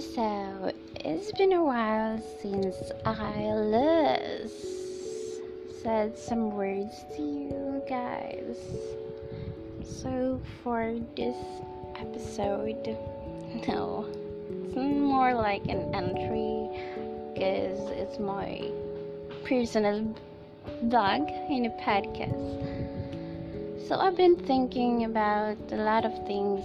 So it's been a while since I last said some words to you guys. So for this episode, no, it's more like an entry because it's my personal blog in a podcast. So I've been thinking about a lot of things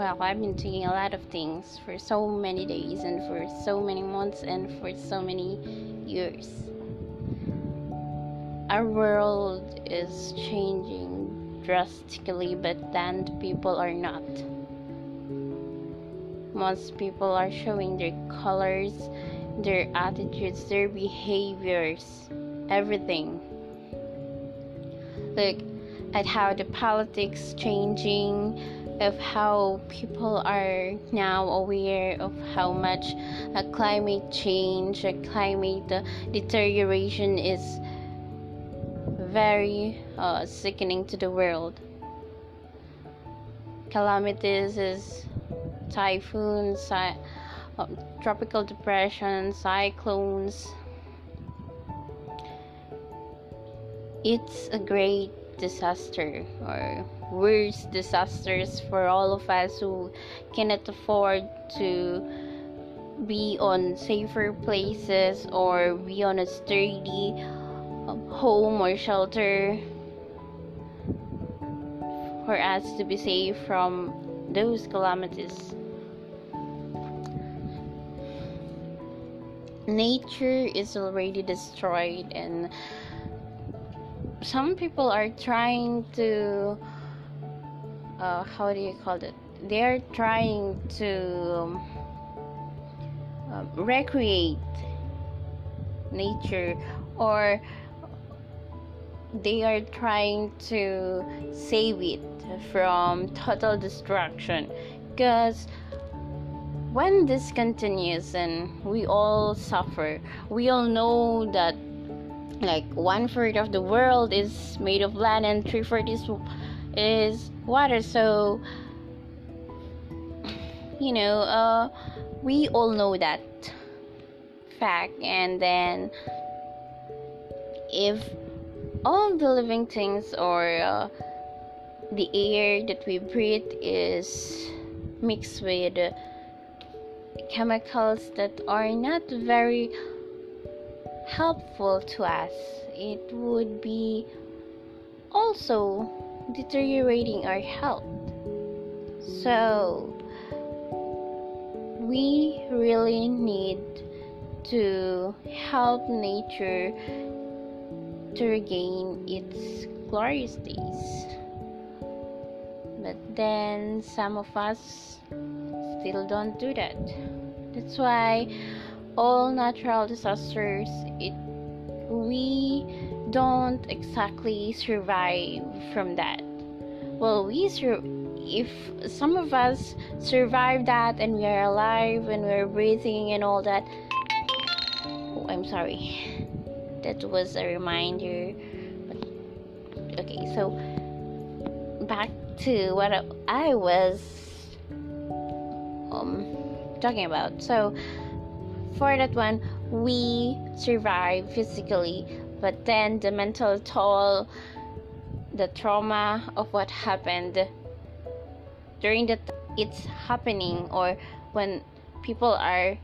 well, I've been thinking a lot of things for so many days and for so many months and for so many years. Our world is changing drastically, but then people are not. Most people are showing their colors, their attitudes, their behaviors, everything. Look at how the politics changing of how people are now aware of how much a climate change, a climate uh, deterioration is very uh, sickening to the world. Calamities is typhoons, uh, tropical depression, cyclones. It's a great disaster or worse disasters for all of us who cannot afford to be on safer places or be on a sturdy um, home or shelter for us to be safe from those calamities. Nature is already destroyed, and some people are trying to uh, how do you call it? They're trying to um, uh, recreate nature or they are trying to save it from total destruction. Because when this continues and we all suffer we all know that like one third of the world is made of land and three fourths is is water. So you know uh, we all know that fact. And then if all the living things or uh, the air that we breathe is mixed with chemicals that are not very helpful to us it would be also deteriorating our health. So, we really need to help nature to regain its glorious days. But then some of us still don't do that. That's why all natural disasters it we don't exactly survive from that. Well, we sur- if some of us survive that and we are alive and we're breathing and all that. Oh, I'm sorry. That was a reminder. But, okay, so back to what I was um talking about. So for that one, we survive physically but then the mental toll the trauma of what happened during the it's happening or when people are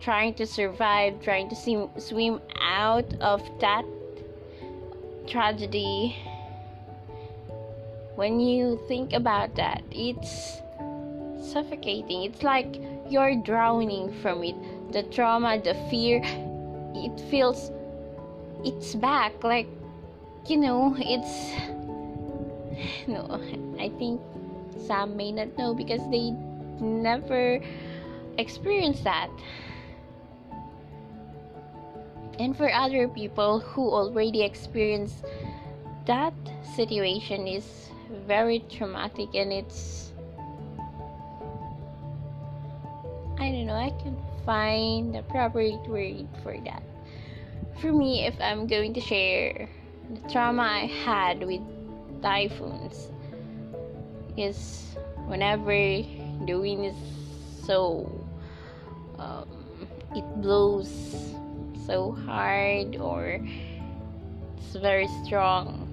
trying to survive trying to swim, swim out of that tragedy. When you think about that it's suffocating. It's like you're drowning from it the trauma the fear it feels it's back like you know it's no i think some may not know because they never experienced that. And for other people who already experienced that situation is very traumatic and it's i don't know i can find the proper word for that for me, if I'm going to share the trauma I had with typhoons, is whenever the wind is so um, it blows so hard or it's very strong.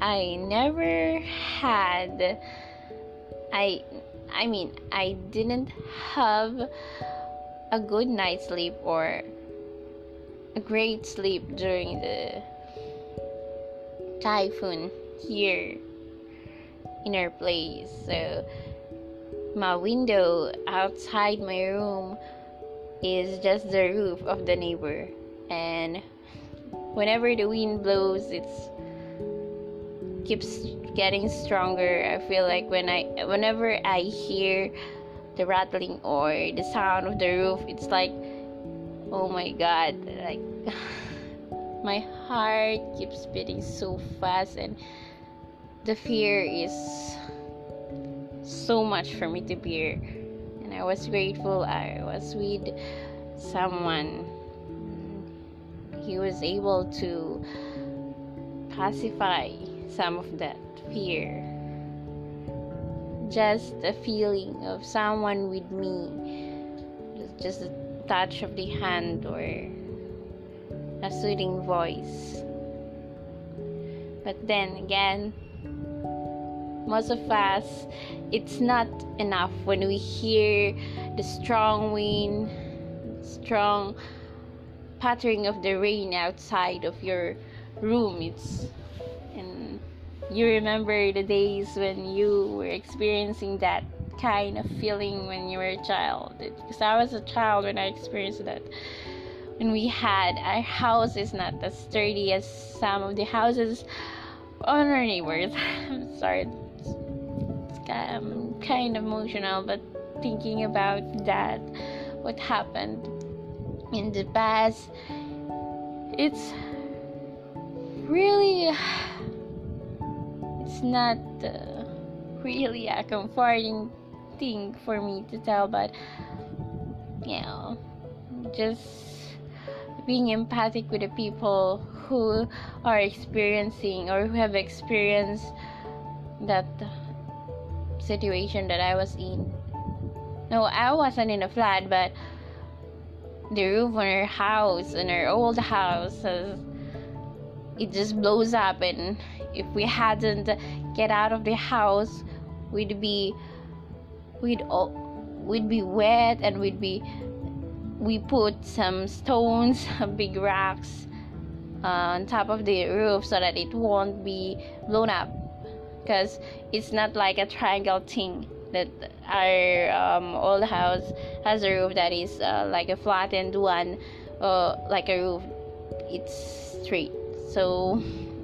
I never had I I mean I didn't have a good night's sleep or a great sleep during the typhoon here in our place. So my window outside my room is just the roof of the neighbor and whenever the wind blows it's keeps getting stronger i feel like when i whenever i hear the rattling or the sound of the roof it's like oh my god like my heart keeps beating so fast and the fear is so much for me to bear. And i was grateful i was with someone. He was able to pacify some of that fear. Just a feeling of someone with me. Just a touch of the hand or a soothing voice. But then again most of us it's not enough when we hear the strong wind strong pattering of the rain outside of your room. It's you remember the days when you were experiencing that kind of feeling when you were a child? Because i was a child when i experienced that. When we had our house is not as sturdy as some of the houses on our neighbors. I'm sorry. I'm kind of emotional, but thinking about that, what happened in the past, it's really, not uh, really a comforting thing for me to tell, but you know, just being empathic with the people who are experiencing or who have experienced that situation that I was in. No, I wasn't in a flat, but the roof on our house, on our old house, it just blows up. And if we hadn't get out of the house, we'd be, we'd we'd be wet, and we'd be, we put some stones, big rocks, uh, on top of the roof so that it won't be blown up. Because it's not like a triangle thing that our um, old house has a roof that is uh, like a flattened one uh, like a roof. It's straight. So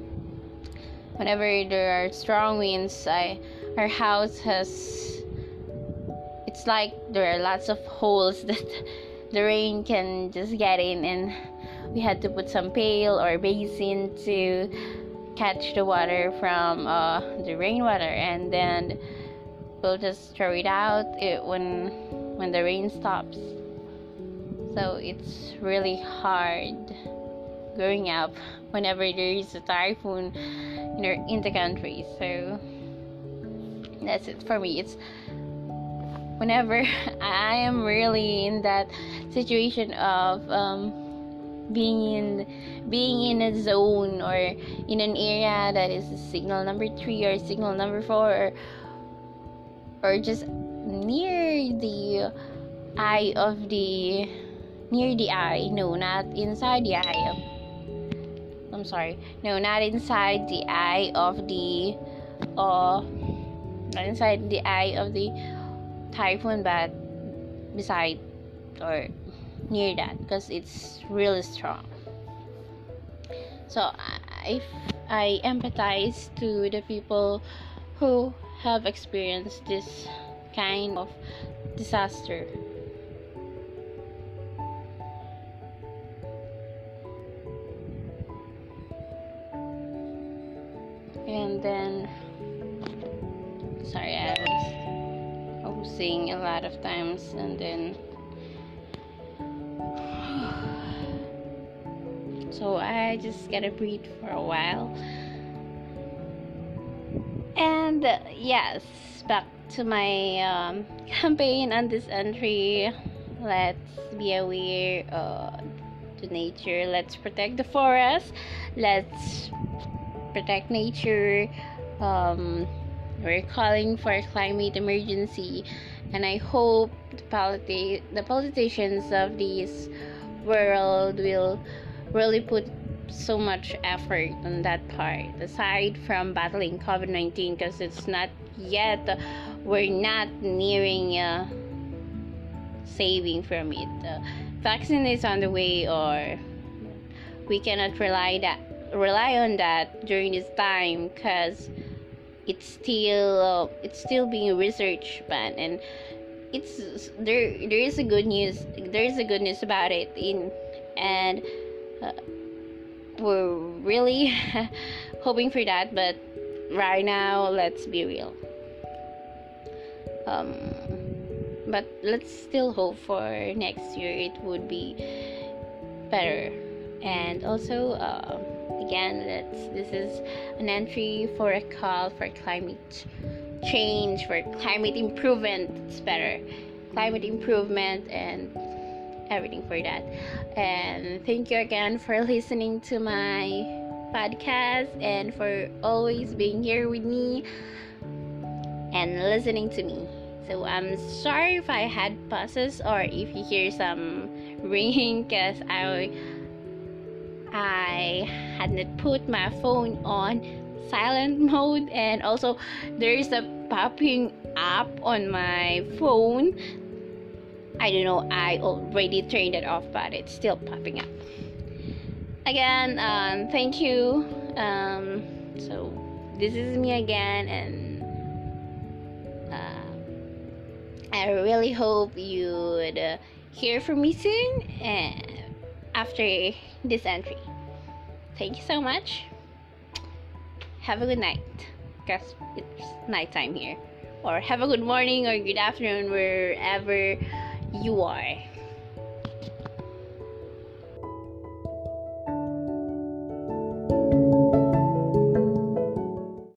whenever there are strong winds I, our house has it's like there are lots of holes that the rain can just get in and we had to put some pail or basin to catch the water from uh, the rainwater and then we'll just throw it out it when when the rain stops. So it's really hard growing up whenever there is a typhoon our, in the country. So that's it for me. It's whenever i am really in that situation of um, being in being in a zone or in an area that is signal number three or signal number four or, or just near the eye of the near the eye. No not inside the eye i'm sorry. No not inside the eye of the uh not inside the eye of the typhoon but beside or near that because it's really strong. So I, I empathize to the people who have experienced this kind of disaster saying a lot of times and then so I just gotta breathe for a while. And yes back to my um, campaign on this entry. Let's be aware to nature. Let's protect the forest. Let's protect nature. Um, we're calling for a climate emergency and i hope the, politi- the politicians of this world will really put so much effort on that part. Aside from battling covid-19 because it's not yet we're not nearing uh, saving from it. Vaccine is on the way or we cannot rely that rely on that during this time because it's still uh, it's still being researched but and it's there there is a good news there is a good news about it in and uh, we're really hoping for that but right now let's be real. Um, but let's still hope for next year it would be better. And also uh, again let's this is an entry for a call for climate change for climate improvement. It's better. Climate improvement and everything for that. And thank you again for listening to my podcast and for always being here with me and listening to me. So I'm sorry if I had pauses or if you hear some ringing because I I had not put my phone on silent mode and also there is a popping up on my phone. I don't know I already turned it off but it's still popping up. Again um, thank you. Um, so this is me again and uh, I really hope you would uh, hear from me soon and after this entry thank you so much. Have a good night. Because it's nighttime here. Or have a good morning or good afternoon wherever you are